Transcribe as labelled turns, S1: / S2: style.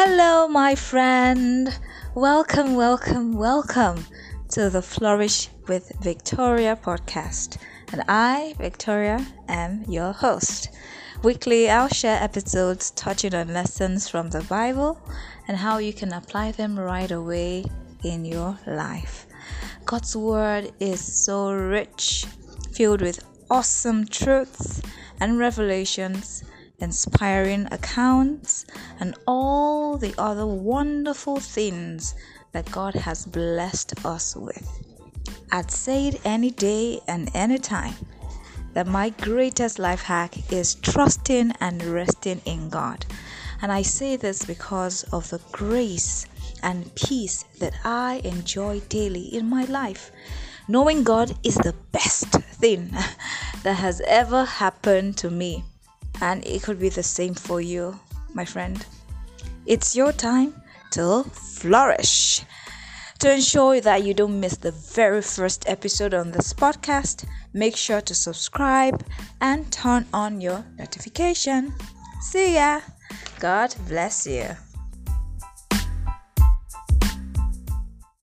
S1: Hello, my friend. Welcome, welcome, welcome to the Flourish with Victoria podcast. And I, Victoria, am your host. Weekly, I'll share episodes touching on lessons from the Bible and how you can apply them right away in your life. God's Word is so rich, filled with awesome truths and revelations inspiring accounts, and all the other wonderful things that God has blessed us with. I'd say it any day and any time that my greatest life hack is trusting and resting in God. And I say this because of the grace and peace that I enjoy daily in my life. Knowing God is the best thing that has ever happened to me and it could be the same for you, my friend. It's your time to flourish. To ensure that you don't miss the very first episode on this podcast, make sure to subscribe and turn on your notification. See ya. God bless you.